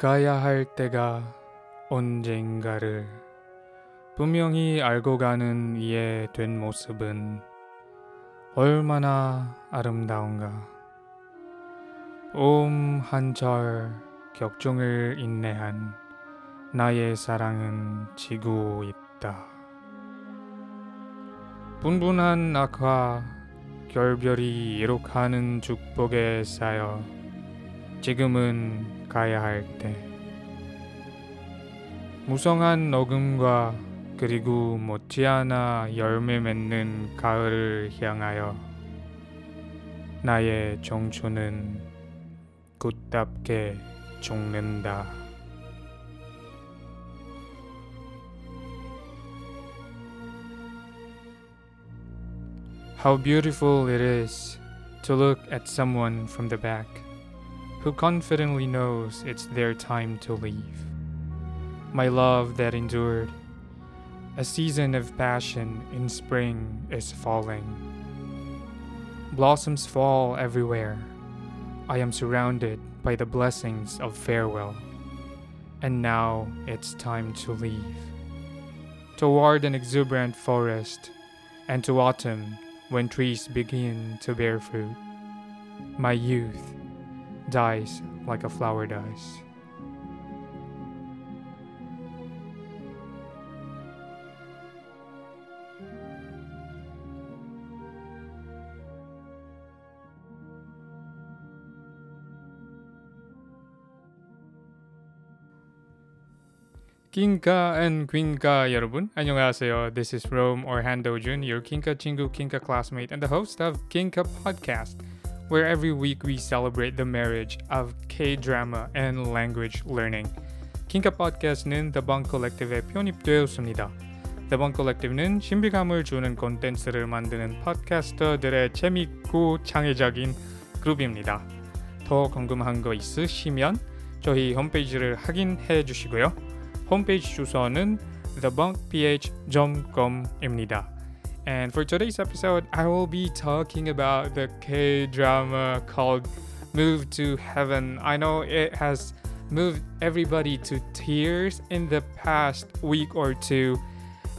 가야 할 때가 언젠가를 분명히 알고 가는 이에 된 모습은 얼마나 아름다운가. 옴 한절 격종을 인내한 나의 사랑은 지고 있다. 분분한 낙화 결별이 이룩하는 축복에 쌓여 지금은 가야 할 때. 무성한 녹음과 그리고 못지않아 열매 맺는 가을을 향하여 나의 청춘은 굳답게 죽는다. Beautiful it is to look at someone from the back who confidently knows it's their time to leave. My love that endured, a season of passion in spring is falling. Blossoms fall everywhere. I am surrounded by the blessings of farewell. And now it's time to leave. Toward an exuberant forest, and to autumn when trees begin to bear fruit. My youth dies like a flower dies. 킹카 and 퀸카 여러분 안녕하세요. This is Rome or Handojun, your Kinka 친구 Kinka classmate and the host of Kinka podcast, Where every week we celebrate the marriage of K-drama and language learning. Kinka podcast는 The Bang Collective에 편입되었습니다. The Bang Collective는 신비감을 주는 콘텐츠를 만드는 팟캐스터들의 재밌고 창의적인 그룹입니다. 더 궁금한 거 있으시면 저희 홈페이지를 확인해 주시고요. 홈페이지 주소는 thebunkph.com입니다. And for today's episode, I will be talking about the K drama called Move to Heaven. I know it has moved everybody to tears in the past week or two,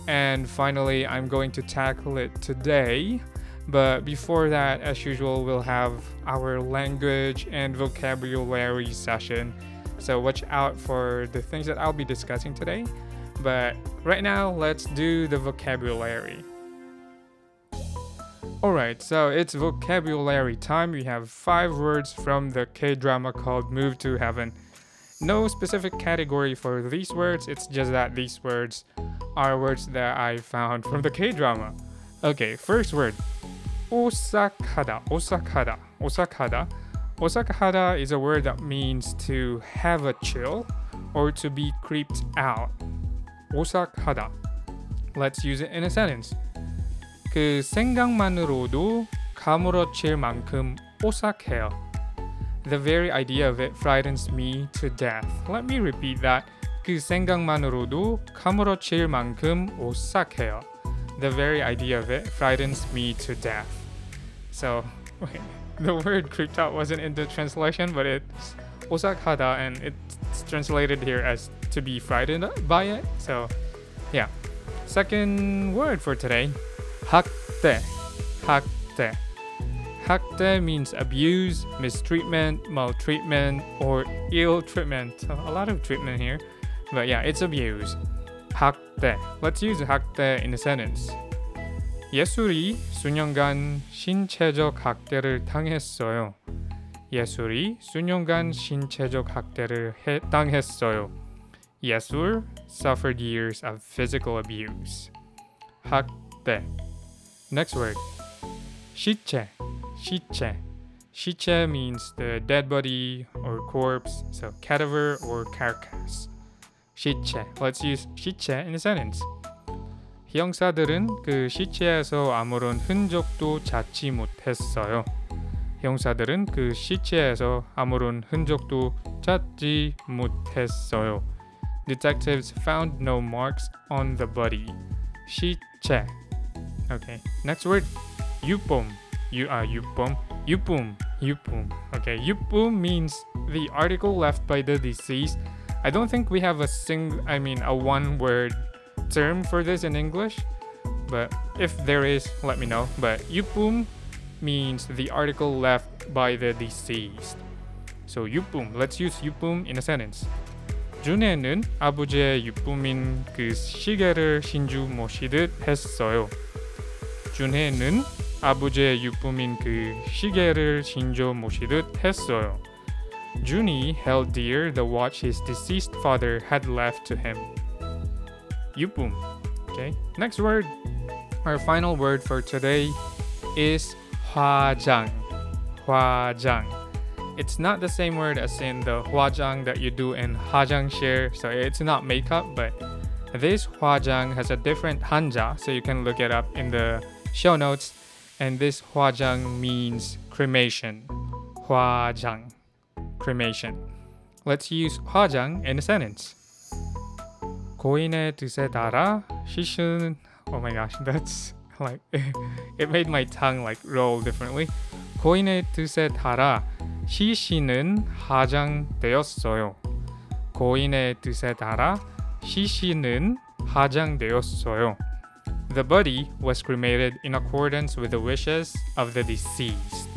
and finally, I'm going to tackle it today. But before that, as usual, we'll have our language and vocabulary session. So watch out for the things that I'll be discussing today. But right now, let's do the vocabulary. Alright, so it's vocabulary time. We have five words from the K drama called Move to Heaven. No specific category for these words, it's just that these words are words that I found from the K drama. Okay, first word Osakada. Osakada. Osakada Osakada is a word that means to have a chill or to be creeped out. Osakada. Let's use it in a sentence. 그 생각만으로도 가물어칠 만큼 오싹해요. The very idea of it frightens me to death. Let me repeat that. 그 생각만으로도 가물어칠 만큼 오싹해요. The very idea of it frightens me to death. So, wait. the word creeped out wasn't in the translation, but it's osakada and it's translated here as to be frightened by it. So, yeah. Second word for today, hakte. Hakte. Hakte means abuse, mistreatment, maltreatment, or ill treatment. So a lot of treatment here. But yeah, it's abuse. hakte. Let's use hakte in a sentence. 예술이 수년간 신체적 학대를 당했어요. 예술이 수년간 신체적 학대를 해, 당했어요. 예술 suffered years of physical abuse. 학대. Next word. 시체. 시체. 시체 means the dead body or corpse, so cadaver or carcass. 시체. Let's use 시체 in a sentence. 형사들은 그 시체에서 아무런 흔적도 찾지 못했어요. 형사들은 그 시체에서 아무런 흔적도 찾지 못했어요. Detectives found no marks on the body. 시체. Okay. Next word. 유품. You uh, 유품. 유품. 유품. Okay. 유품 means the article left by the deceased. I don't think we have a sing I mean a one word term for this in English, but if there is, let me know. But yupum means the article left by the deceased. So yupum, let's use yupum in a sentence. 준혜는 아버지의 유품인 그 시계를 신주 모시듯 했어요. 준혜는 아버지의 유품인 그 시계를 신주 모시듯 했어요. Juni held dear the watch his deceased father had left to him. Yupum. Okay. Next word. Our final word for today is 화장. 화장. It's not the same word as in the 화장 that you do in 화장실, so it's not makeup, but this 화장 has a different hanja, so you can look it up in the show notes. And this 화장 means cremation. 화장. Cremation. Let's use 화장 in a sentence. 고인의 뜻에 따라 시신 Oh my gosh, that's like it made my tongue like roll differently. 고인의 뜻에 따라 시신은 화장되었어요. 고인의 뜻에 따라 시신은 화장되었어요. The body was cremated in accordance with the wishes of the deceased.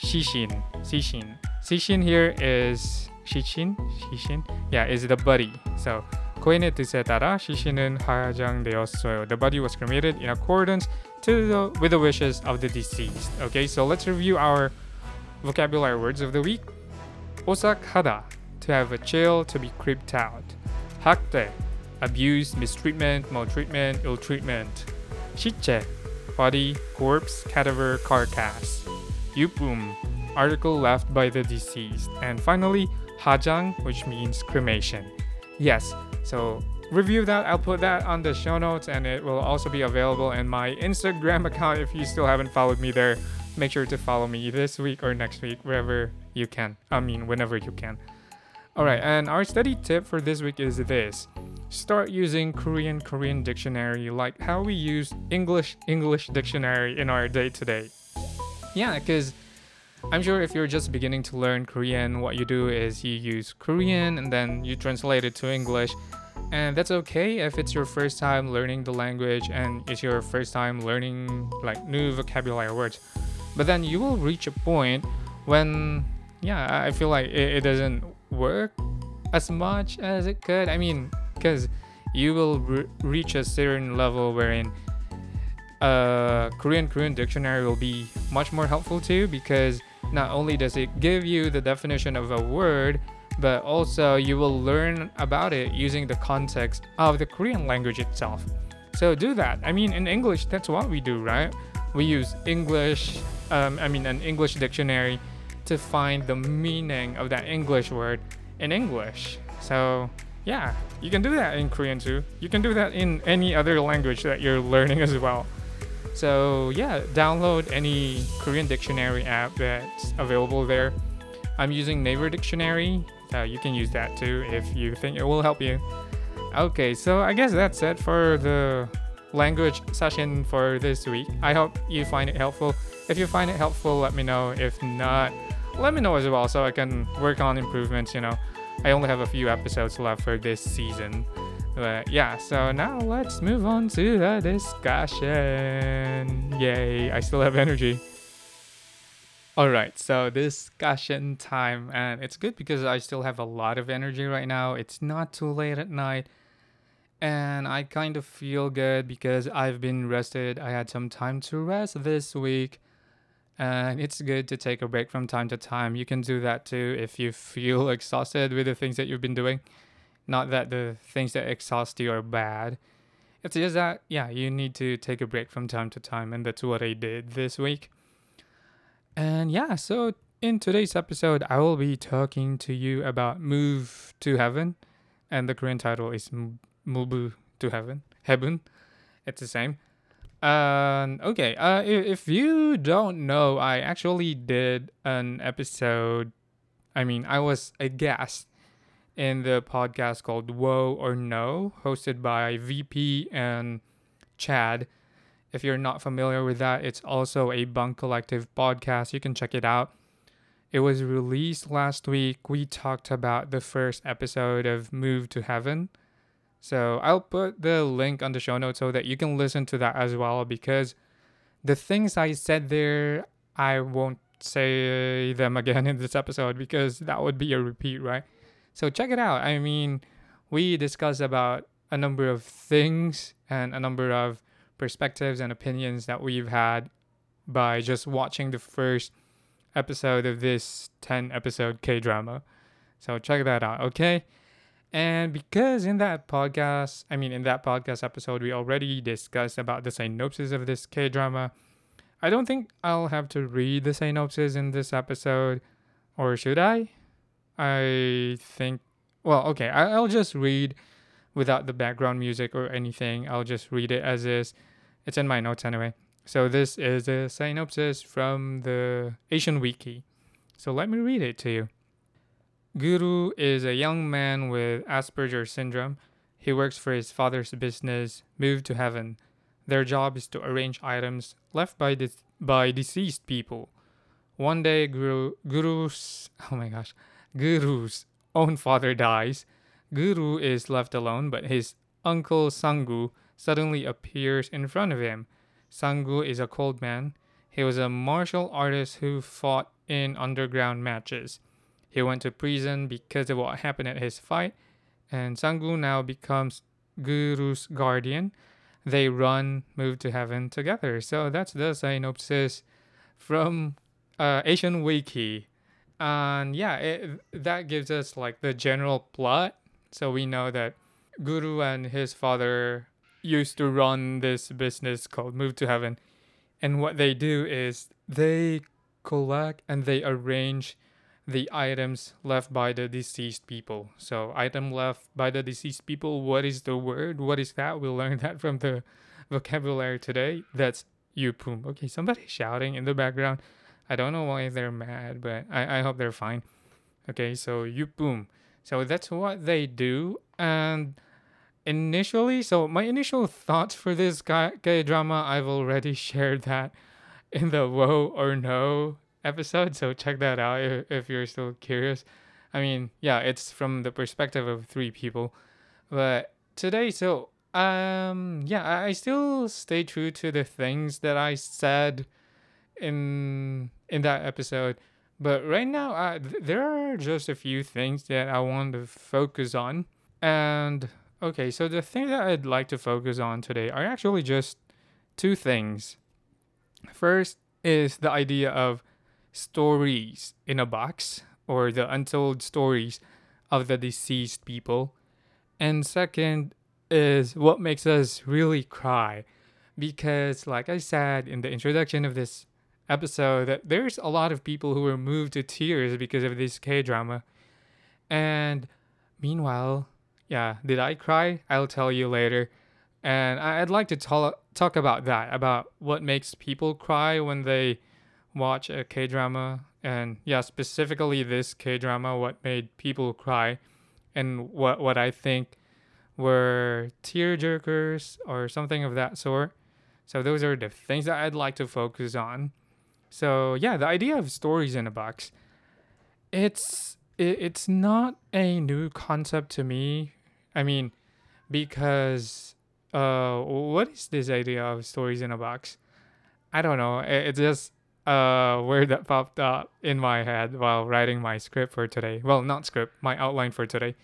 시신, 시신. 시신 here is 시신, 시신. Yeah, is the body. So 고인의 뜻에 따라 시신은 화장되었어요. The body was cremated in accordance to the, with the wishes of the deceased. Okay, so let's review our vocabulary words of the week. 오싹하다, to have a chill, to be creeped out. 학대, abuse, mistreatment, maltreatment, ill treatment. Chiche, body, corpse, cadaver, carcass. Yupum, article left by the deceased. And finally, hajang, which means cremation. Yes, so review that. I'll put that on the show notes and it will also be available in my Instagram account if you still haven't followed me there. Make sure to follow me this week or next week, wherever you can. I mean, whenever you can. Alright, and our study tip for this week is this start using Korean Korean dictionary like how we use English English dictionary in our day to day. Yeah, because I'm sure if you're just beginning to learn Korean, what you do is you use Korean and then you translate it to English. And that's okay if it's your first time learning the language and it's your first time learning like new vocabulary words. But then you will reach a point when, yeah, I feel like it, it doesn't work as much as it could. I mean, because you will re- reach a certain level wherein a Korean Korean dictionary will be much more helpful to you because not only does it give you the definition of a word, but also you will learn about it using the context of the Korean language itself. So do that. I mean, in English, that's what we do, right? We use English, um, I mean, an English dictionary to find the meaning of that English word in English. So, yeah, you can do that in Korean too. You can do that in any other language that you're learning as well. So yeah, download any Korean dictionary app that's available there. I'm using Naver Dictionary. Uh, you can use that too if you think it will help you. Okay, so I guess that's it for the language session for this week. I hope you find it helpful. If you find it helpful, let me know. If not, let me know as well so I can work on improvements, you know. I only have a few episodes left for this season. But yeah, so now let's move on to the discussion. Yay, I still have energy. Alright, so discussion time. And it's good because I still have a lot of energy right now. It's not too late at night. And I kind of feel good because I've been rested. I had some time to rest this week. And it's good to take a break from time to time. You can do that too if you feel exhausted with the things that you've been doing. Not that the things that exhaust you are bad. It's just that, yeah, you need to take a break from time to time, and that's what I did this week. And yeah, so in today's episode, I will be talking to you about Move to Heaven, and the Korean title is Mubu to Heaven. Heaven, it's the same. Um, okay, uh, if you don't know, I actually did an episode. I mean, I was a guest in the podcast called Whoa or No, hosted by VP and Chad. If you're not familiar with that, it's also a Bunk Collective podcast. You can check it out. It was released last week. We talked about the first episode of Move to Heaven. So I'll put the link on the show notes so that you can listen to that as well because the things I said there, I won't say them again in this episode because that would be a repeat, right? So check it out. I mean, we discuss about a number of things and a number of perspectives and opinions that we've had by just watching the first episode of this 10 episode K drama. So check that out, okay? And because in that podcast, I mean, in that podcast episode, we already discussed about the synopsis of this K drama. I don't think I'll have to read the synopsis in this episode, or should I? I think, well, okay, I'll just read without the background music or anything. I'll just read it as is. It's in my notes anyway. So this is a synopsis from the Asian Wiki. So let me read it to you. Guru is a young man with Asperger's syndrome. He works for his father's business, Moved to Heaven. Their job is to arrange items left by de- by deceased people. One day, Guru, Guru's oh my gosh, Guru's own father dies. Guru is left alone, but his uncle Sangu suddenly appears in front of him. Sangu is a cold man. He was a martial artist who fought in underground matches. He went to prison because of what happened at his fight, and Sangu now becomes Guru's guardian. They run Move to Heaven together. So that's the synopsis from uh, Asian Wiki. And yeah, it, that gives us like the general plot. So we know that Guru and his father used to run this business called Move to Heaven. And what they do is they collect and they arrange the items left by the deceased people. So, item left by the deceased people, what is the word? What is that? We'll learn that from the vocabulary today. That's yupum. Okay, somebody's shouting in the background. I don't know why they're mad, but I, I hope they're fine. Okay, so yupum. So that's what they do. And initially, so my initial thoughts for this K drama, I've already shared that in the whoa or no episode. So check that out if, if you're still curious. I mean, yeah, it's from the perspective of three people. But today, so um, yeah, I still stay true to the things that I said in in that episode. But right now, uh, th- there are just a few things that I want to focus on. And okay, so the thing that I'd like to focus on today are actually just two things. First is the idea of stories in a box or the untold stories of the deceased people. And second is what makes us really cry. Because, like I said in the introduction of this episode, that there's a lot of people who were moved to tears because of this K drama. And meanwhile, yeah, did I cry? I'll tell you later. And I'd like to talk talk about that, about what makes people cry when they watch a K drama, and yeah, specifically this K drama, what made people cry, and what what I think were tear jerkers or something of that sort. So those are the things that I'd like to focus on. So yeah, the idea of stories in a box, it's it, it's not a new concept to me. I mean, because uh, what is this idea of stories in a box? I don't know. It, just uh word that popped up in my head while writing my script for today. Well, not script, my outline for today.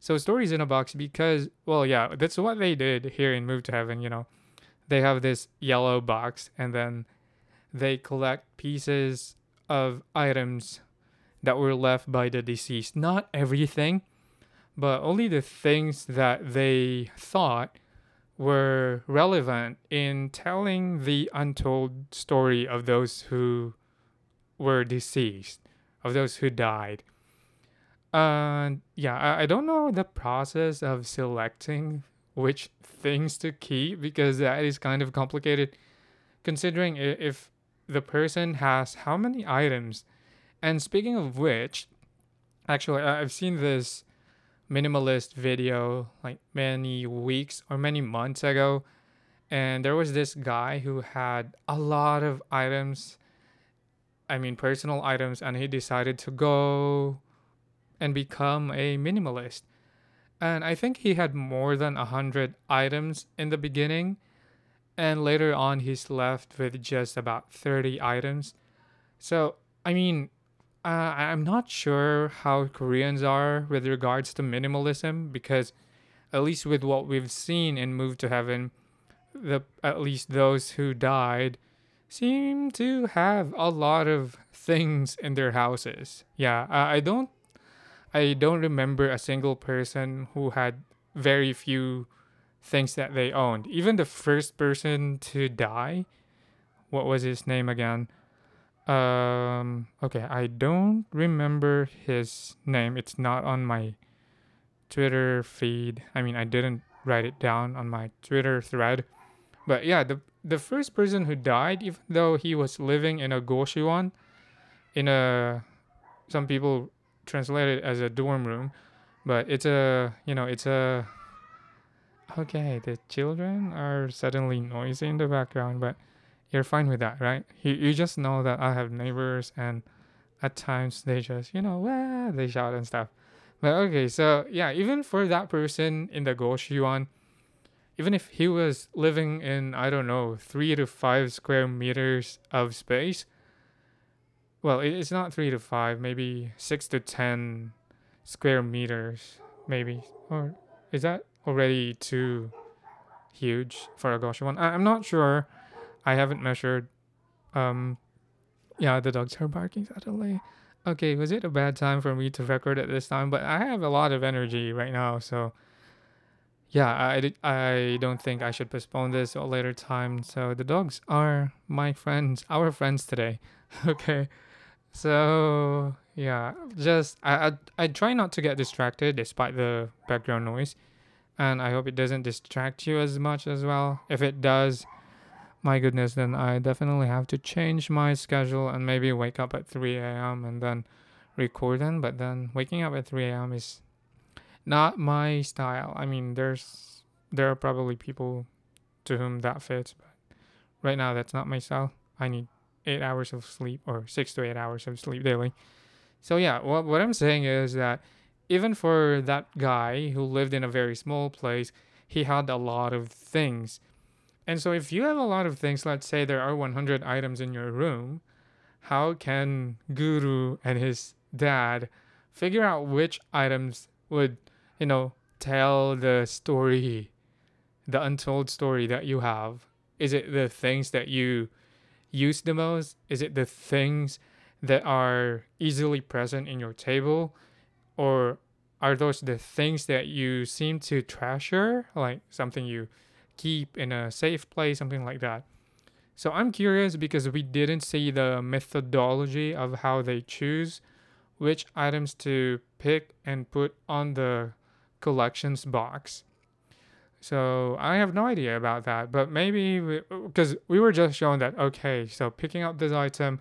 So stories in a box because well, yeah, that's what they did here in Move to Heaven, you know. They have this yellow box and then they collect pieces of items that were left by the deceased. Not everything, but only the things that they thought were relevant in telling the untold story of those who were deceased, of those who died. Uh, yeah, I, I don't know the process of selecting which things to keep because that is kind of complicated considering if the person has how many items. And speaking of which, actually, I've seen this minimalist video like many weeks or many months ago and there was this guy who had a lot of items I mean personal items and he decided to go and become a minimalist. And I think he had more than a hundred items in the beginning, and later on he's left with just about 30 items. So, I mean, uh, I'm not sure how Koreans are with regards to minimalism because, at least with what we've seen in Move to Heaven, the at least those who died seem to have a lot of things in their houses. Yeah, I don't I don't remember a single person who had very few things that they owned. Even the first person to die, what was his name again? Um okay, I don't remember his name. It's not on my Twitter feed. I mean, I didn't write it down on my Twitter thread. But yeah, the the first person who died, even though he was living in a goshwon, in a some people translate it as a dorm room, but it's a you know it's a okay. The children are suddenly noisy in the background, but you're fine with that, right? You you just know that I have neighbors and at times they just you know Wah! they shout and stuff. But okay, so yeah, even for that person in the goshwon even if he was living in I don't know three to five square meters of space, well, it's not three to five, maybe six to ten square meters, maybe, or is that already too huge for a goshwon? I- I'm not sure. I haven't measured. Um, yeah, the dogs are barking suddenly. Okay, was it a bad time for me to record at this time? But I have a lot of energy right now, so yeah, I, I don't think I should postpone this a later time. So the dogs are my friends, our friends today. okay. So yeah, just I, I I try not to get distracted despite the background noise, and I hope it doesn't distract you as much as well. If it does, my goodness, then I definitely have to change my schedule and maybe wake up at 3 a.m. and then record then. But then waking up at 3 a.m. is not my style. I mean, there's there are probably people to whom that fits, but right now that's not my style. I need eight hours of sleep or six to eight hours of sleep daily. So yeah, what what I'm saying is that even for that guy who lived in a very small place, he had a lot of things. And so if you have a lot of things, let's say there are 100 items in your room, how can Guru and his dad figure out which items would you know, tell the story, the untold story that you have? Is it the things that you use the most? Is it the things that are easily present in your table? Or are those the things that you seem to treasure, like something you keep in a safe place, something like that? So I'm curious because we didn't see the methodology of how they choose which items to pick and put on the collections box. So I have no idea about that, but maybe because we, we, were just shown that okay, so picking up this item,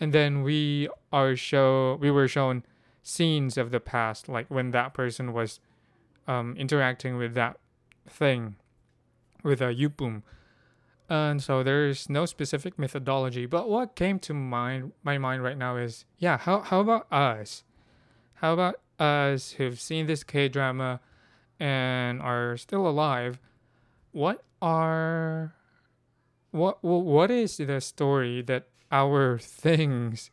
and then we are show we were shown scenes of the past, like when that person was um, interacting with that thing, with a yupum. And so there's no specific methodology, but what came to mind my mind right now is yeah, how how about us? How about us who've seen this K drama and are still alive, what are what what is the story that our things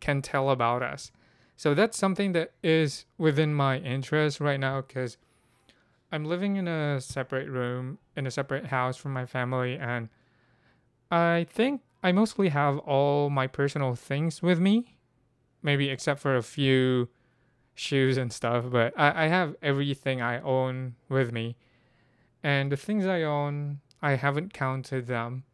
can tell about us? So that's something that is within my interest right now because I'm living in a separate room in a separate house from my family and I think I mostly have all my personal things with me, maybe except for a few shoes and stuff, but I, I have everything I own with me. And the things I own, I haven't counted them,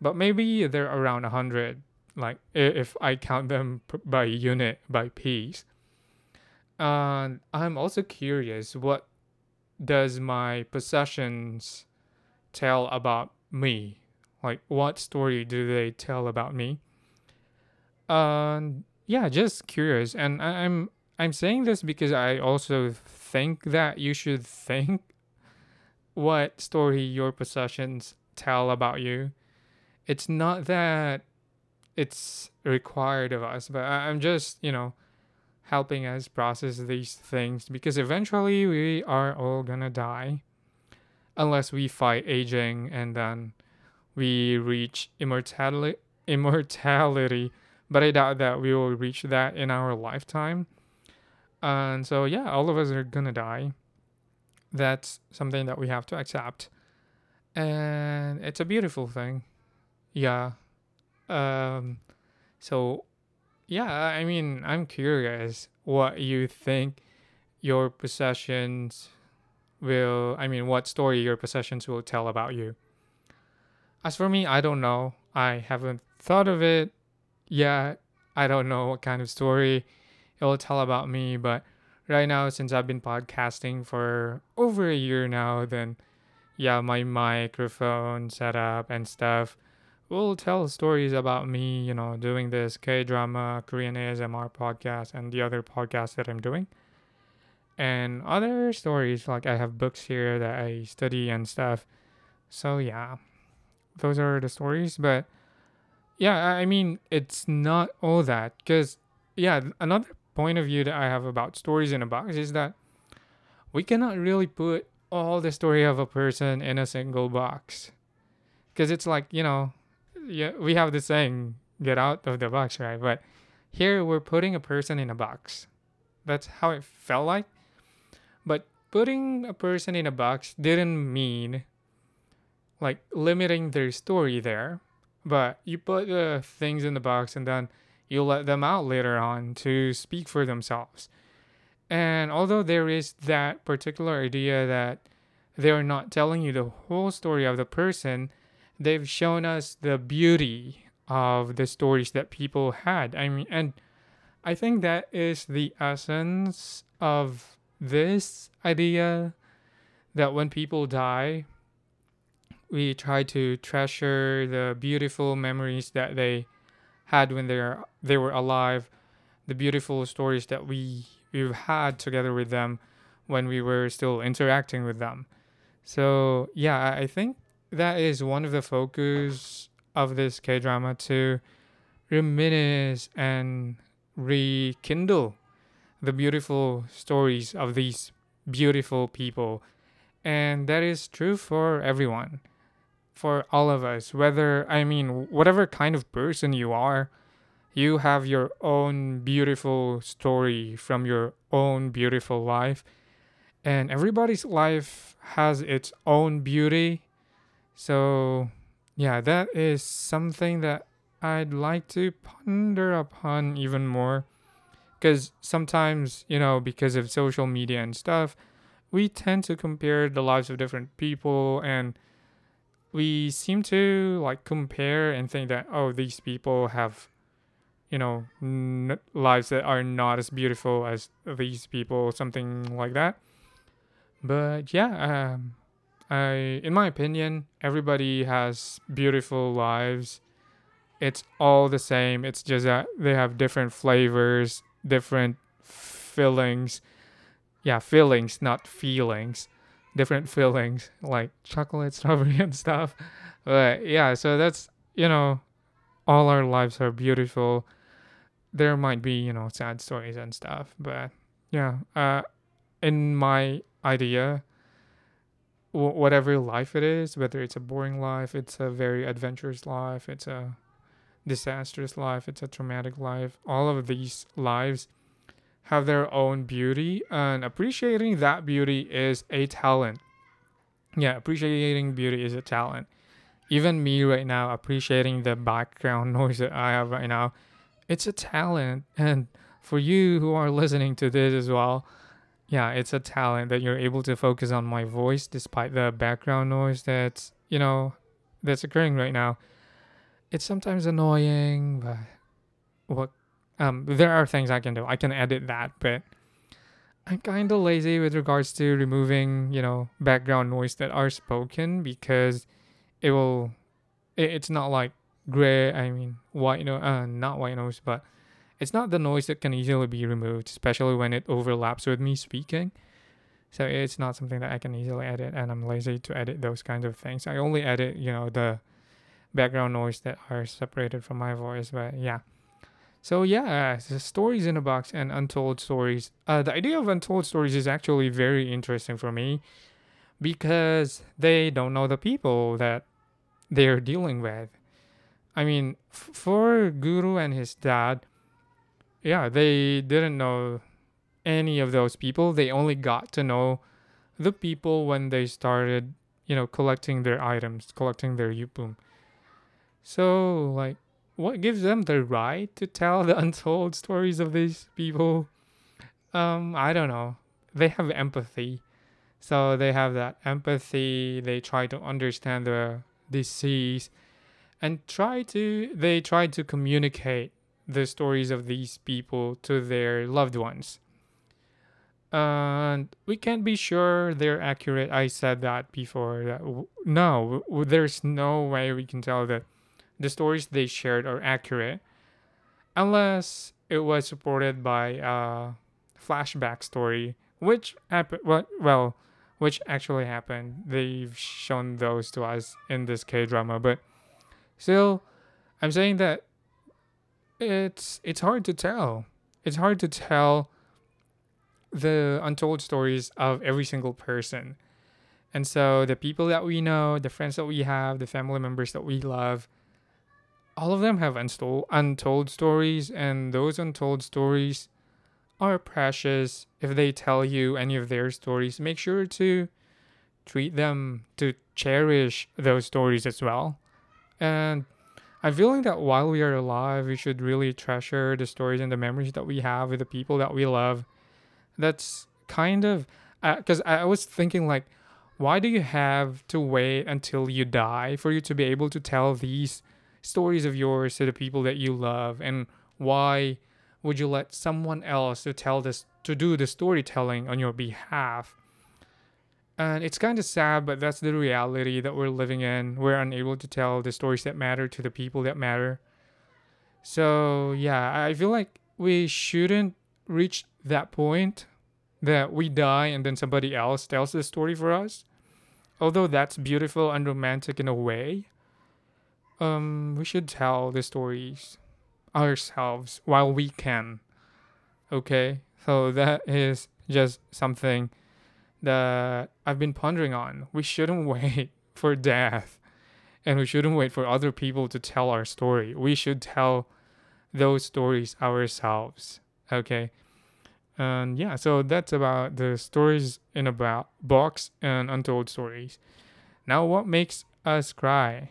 but maybe they're around a hundred. Like if I count them by unit, by piece. And I'm also curious what does my possessions tell about me? Like what story do they tell about me? And yeah, just curious. And I'm I'm saying this because I also think that you should think what story your possessions tell about you. It's not that it's required of us. But I, I'm just, you know, helping us process these things because eventually we are all gonna die unless we fight aging and then we reach immortality immortality but i doubt that we will reach that in our lifetime. And so yeah all of us are gonna die. That's something that we have to accept. And it's a beautiful thing. Yeah. Um so yeah i mean i'm curious what you think your possessions will i mean what story your possessions will tell about you. As for me i don't know. I haven't thought of it yet. I don't know what kind of story it will tell about me but right now since I've been podcasting for over a year now, then yeah, my microphone setup and stuff will tell stories about me, you know, doing this K drama, Korean ASMR podcast, and the other podcasts that I'm doing. And other stories, like I have books here that I study and stuff. So yeah, those are the stories. But yeah, I mean, it's not all that. Because, yeah, another point of view that I have about stories in a box is that we cannot really put all the story of a person in a single box. Because it's like, you know, yeah, we have the saying, get out of the box, right? But here we're putting a person in a box. That's how it felt like. But putting a person in a box didn't mean like limiting their story there. But you put the things in the box and then you let them out later on to speak for themselves. And although there is that particular idea that they're not telling you the whole story of the person, they've shown us the beauty of the stories that people had. I mean, and I think that is the essence of this idea that when people die, we try to treasure the beautiful memories that they had when they're they were alive, the beautiful stories that we we've had together with them when we were still interacting with them. So yeah, I think that is one of the focus of this K drama to reminisce and rekindle the beautiful stories of these beautiful people. And that is true for everyone for all of us. Whether, I mean, whatever kind of person you are, you have your own beautiful story from your own beautiful life. And everybody's life has its own beauty. So, yeah, that is something that I'd like to ponder upon even more. Because sometimes, you know, because of social media and stuff, we tend to compare the lives of different people and we seem to like compare and think that oh these people have you know n- lives that are not as beautiful as these people something like that but yeah um, i in my opinion everybody has beautiful lives it's all the same it's just that they have different flavors different fillings yeah feelings not feelings different fillings like chocolate, strawberry, and stuff. But yeah, so that's you know, all our lives are beautiful. There might be you know sad stories and stuff, but yeah, uh, in my idea, whatever life it is, whether it's a boring life, it's a very adventurous life, it's a disastrous life, it's a traumatic life, all of these lives have their own beauty, and appreciating that beauty is a talent. Yeah, appreciating beauty is a talent. Even me right now, appreciating the background noise that I have right now, it's a talent. And for you who are listening to this as well, yeah, it's a talent that you're able to focus on my voice despite the background noise that's, you know, that's occurring right now. It's sometimes annoying, but what um, there are things I can do. I can edit that, but I'm kind of lazy with regards to removing, you know, background noise that are spoken because it will. It, it's not like gray. I mean, white noise. Uh, not white noise, but it's not the noise that can easily be removed, especially when it overlaps with me speaking. So it's not something that I can easily edit, and I'm lazy to edit those kinds of things. I only edit, you know, the background noise that are separated from my voice. But yeah. So yeah, the stories in a box and untold stories. Uh, the idea of untold stories is actually very interesting for me because they don't know the people that they're dealing with. I mean, f- for Guru and his dad, yeah, they didn't know any of those people. They only got to know the people when they started, you know, collecting their items, collecting their yupum. So, like, what gives them the right to tell the untold stories of these people? Um, I don't know. They have empathy. So they have that empathy. They try to understand the disease and try to they try to communicate the stories of these people to their loved ones. And we can't be sure they're accurate. I said that before. That no, there's no way we can tell that the stories they shared are accurate unless it was supported by a flashback story, which happened. Well, which actually happened. They've shown those to us in this K drama, but still, I'm saying that it's it's hard to tell. It's hard to tell the untold stories of every single person. And so the people that we know, the friends that we have, the family members that we love, all of them have untold untold stories and those untold stories are precious. If they tell you any of their stories, make sure to treat them to cherish those stories as well. And I'm feeling that while we are alive, we should really treasure the stories and the memories that we have with the people that we love. That's kind of because uh, I was thinking like, why do you have to wait until you die for you to be able to tell these stories of yours to the people that you love, and why would you let someone else to tell this to do the storytelling on your behalf? And it's kind of sad, but that's the reality that we're living in. We're unable to tell the stories that matter to the people that matter. So, yeah, I feel like we shouldn't reach that point that we die and then somebody else tells the story for us. Although that's beautiful and romantic in a way, um, we should tell the stories ourselves while we can. Okay, so that is just something that I've been pondering on. We shouldn't wait for death and we shouldn't wait for other people to tell our story. We should tell those stories ourselves. Okay. And yeah, so that's about the stories in a box and untold stories. Now, what makes us cry?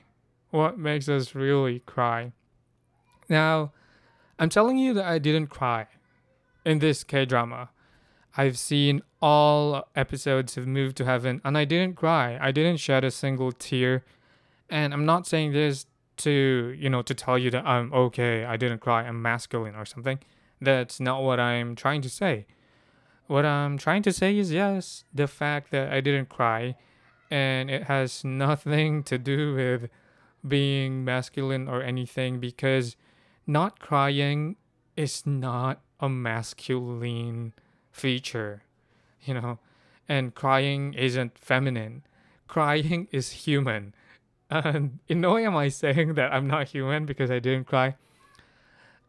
What makes us really cry? Now, I'm telling you that I didn't cry in this K drama. I've seen all episodes of Move to Heaven and I didn't cry. I didn't shed a single tear. And I'm not saying this to, you know, to tell you that I'm okay, I didn't cry, I'm masculine or something. That's not what I'm trying to say. What I'm trying to say is yes, the fact that I didn't cry and it has nothing to do with being masculine or anything because not crying is not a masculine feature, you know, and crying isn't feminine. Crying is human. And in no way am I saying that I'm not human because I didn't cry.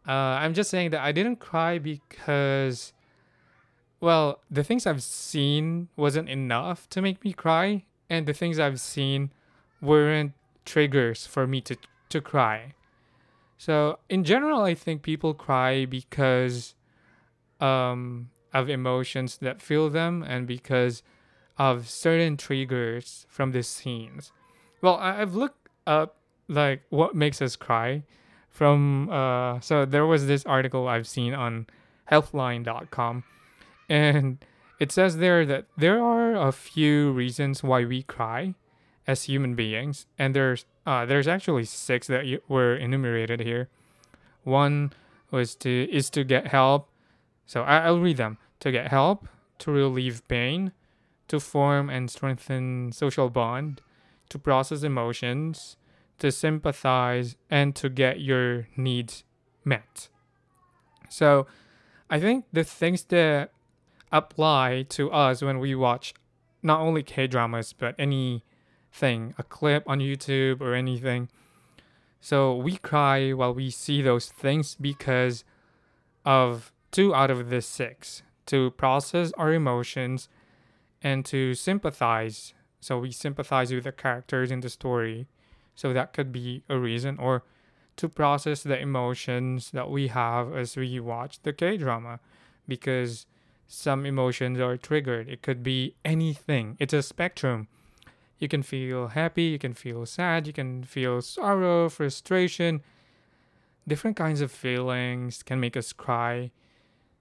Uh, I'm just saying that I didn't cry because, well, the things I've seen wasn't enough to make me cry, and the things I've seen weren't triggers for me to to cry. So in general, I think people cry because um, of emotions that fill them and because of certain triggers from the scenes. Well, I've looked up like what makes us cry from uh so there was this article I've seen on healthline.com and it says there that there are a few reasons why we cry as human beings and there's uh there's actually six that were enumerated here one was to is to get help. So I, I'll read them. To get help, to relieve pain, to form and strengthen social bond, to process emotions, to sympathize, and to get your needs met. So I think the things that apply to us when we watch not only K dramas but anything, a clip on YouTube or anything, So we cry while we see those things because of two out of the six to process our emotions and to sympathize. So we sympathize with the characters in the story. So that could be a reason, or to process the emotions that we have as we watch the K drama because some emotions are triggered. It could be anything, it's a spectrum. You can feel happy, you can feel sad, you can feel sorrow, frustration. Different kinds of feelings can make us cry.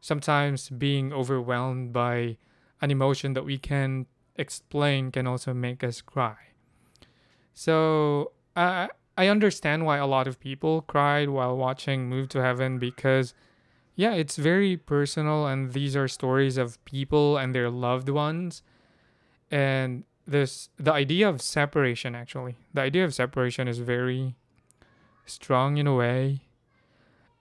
Sometimes being overwhelmed by an emotion that we can explain can also make us cry. So, I I understand why a lot of people cried while watching Move to Heaven because yeah, it's very personal and these are stories of people and their loved ones. And this the idea of separation actually. The idea of separation is very strong in a way.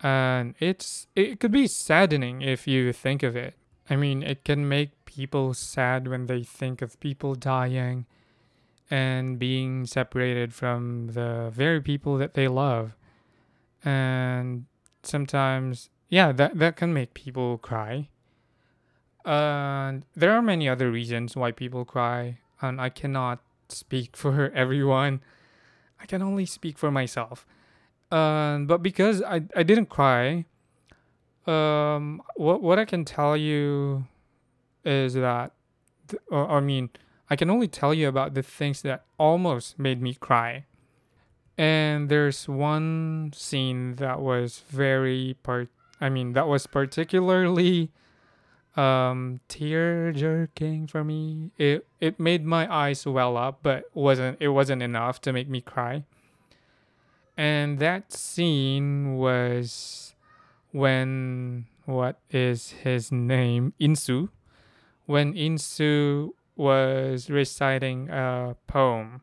And it's it could be saddening if you think of it. I mean, it can make people sad when they think of people dying and being separated from the very people that they love. And sometimes, yeah, that, that can make people cry. And there are many other reasons why people cry, and I cannot speak for everyone. I can only speak for myself. Um, but because I, I didn't cry, um, what what I can tell you is that, or, I mean, I can only tell you about the things that almost made me cry. And there's one scene that was very part I mean that was particularly um tear jerking for me. It it made my eyes well up, but wasn't it wasn't enough to make me cry. And that scene was when what is his name? Insu. When Insu was reciting a poem,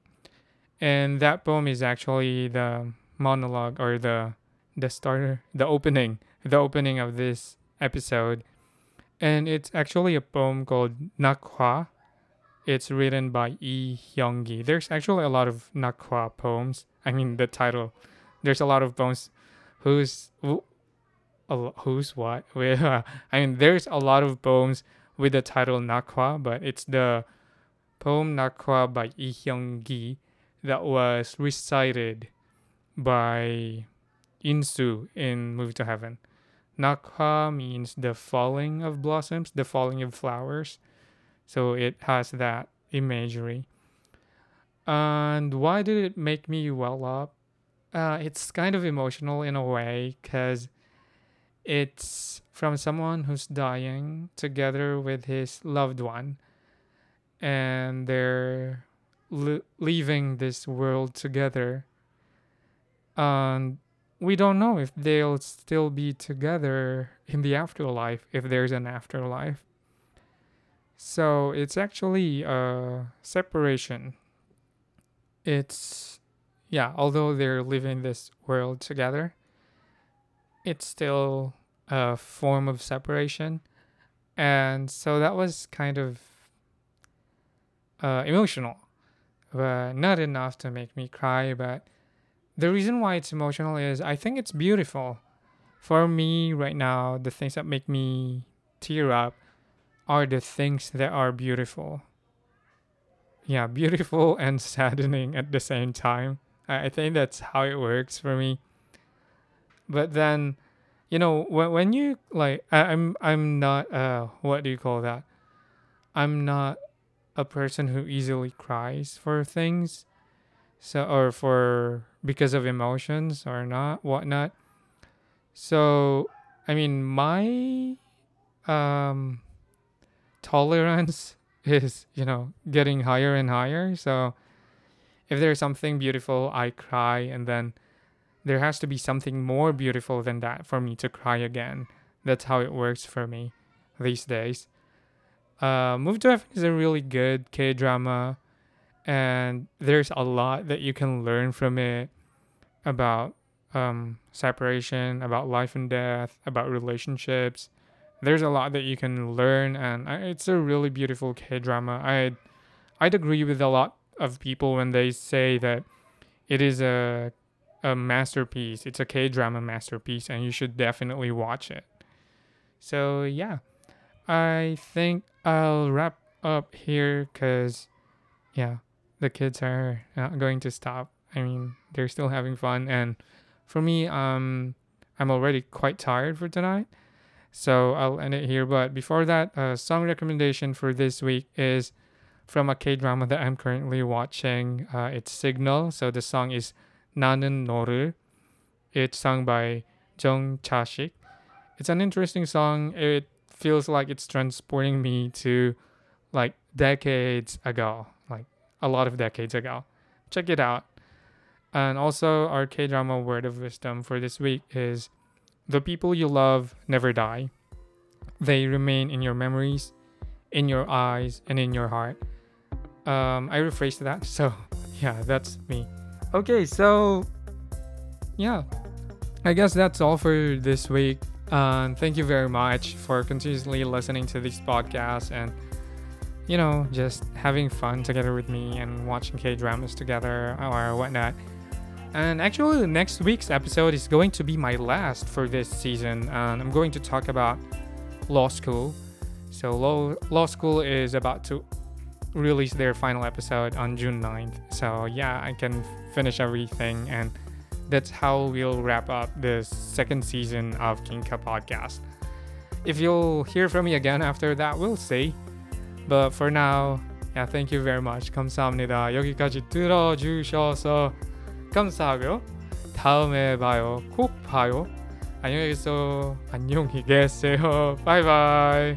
and that poem is actually the monologue or the the starter, the opening, the opening of this episode, and it's actually a poem called Nakwa. It's written by Lee Hyung-gi. There's actually a lot of Nakwa poems. I mean, the title. There's a lot of poems whose who's what. I mean, there's a lot of poems with the title Nakwa, but it's the poem Nakwa by Lee Hyung-gi that was recited by Insu in Move to Heaven. Nakwa means the falling of blossoms, the falling of flowers. So it has that imagery. And why did it make me well up? Uh, it's kind of emotional in a way because it's from someone who's dying together with his loved one, and they're li- leaving this world together. And we don't know if they'll still be together in the afterlife, if there's an afterlife. So it's actually a separation. It's, yeah, although they're living this world together, it's still a form of separation. And so that was kind of uh, emotional, but not enough to make me cry. But the reason why it's emotional is I think it's beautiful. For me, right now, the things that make me tear up are the things that are beautiful. Yeah, beautiful and saddening at the same time. I think that's how it works for me. But then, you know, when when you like, I, I'm I'm not uh, what do you call that? I'm not a person who easily cries for things, so or for because of emotions or not whatnot. So, I mean, my um tolerance is you know getting higher and higher. So, if there's something beautiful, I cry, and then there has to be something more beautiful than that for me to cry again. That's how it works for me these days. Uh, Move to Heaven is a really good K drama, and there's a lot that you can learn from it about um, separation, about life and death, about relationships. There's a lot that you can learn, and it's a really beautiful K drama. I'd I'd agree with a lot of people when they say that it is a a masterpiece. It's a K drama masterpiece, and you should definitely watch it. So, yeah, I think I'll wrap up here because, yeah, the kids are not going to stop. I mean, they're still having fun. And for me, um, I'm already quite tired for tonight. So I'll end it here. But before that, a song recommendation for this week is from a K drama that I'm currently watching. Uh, it's Signal. So the song is 나는 너를. It's sung by Jung Chashik. It's an interesting song. It feels like it's transporting me to like decades ago, like a lot of decades ago. Check it out. And also, our K drama word of wisdom for this week is the people you love never die. They remain in your memories, in your eyes, and in your heart. Um, I rephrased that. So, yeah, that's me. Okay, so, yeah, I guess that's all for this week. Um, thank you very much for continuously listening to this podcast and, you know, just having fun together with me and watching K dramas together or whatnot. And actually, next week's episode is going to be my last for this season. And I'm going to talk about law school. So, law, law school is about to release their final episode on June 9th. So, yeah, I can finish everything and that's how we'll wrap up the second season of Kinka podcast. If you'll hear from me again after that, we'll see. But for now, yeah, thank you very much. 감사합니다. 여기까지 들어주셔서 감사하고요. 다음에 봐요. 꼭 봐요. 안녕히 계세요. 안녕히 계세요. 바이바이.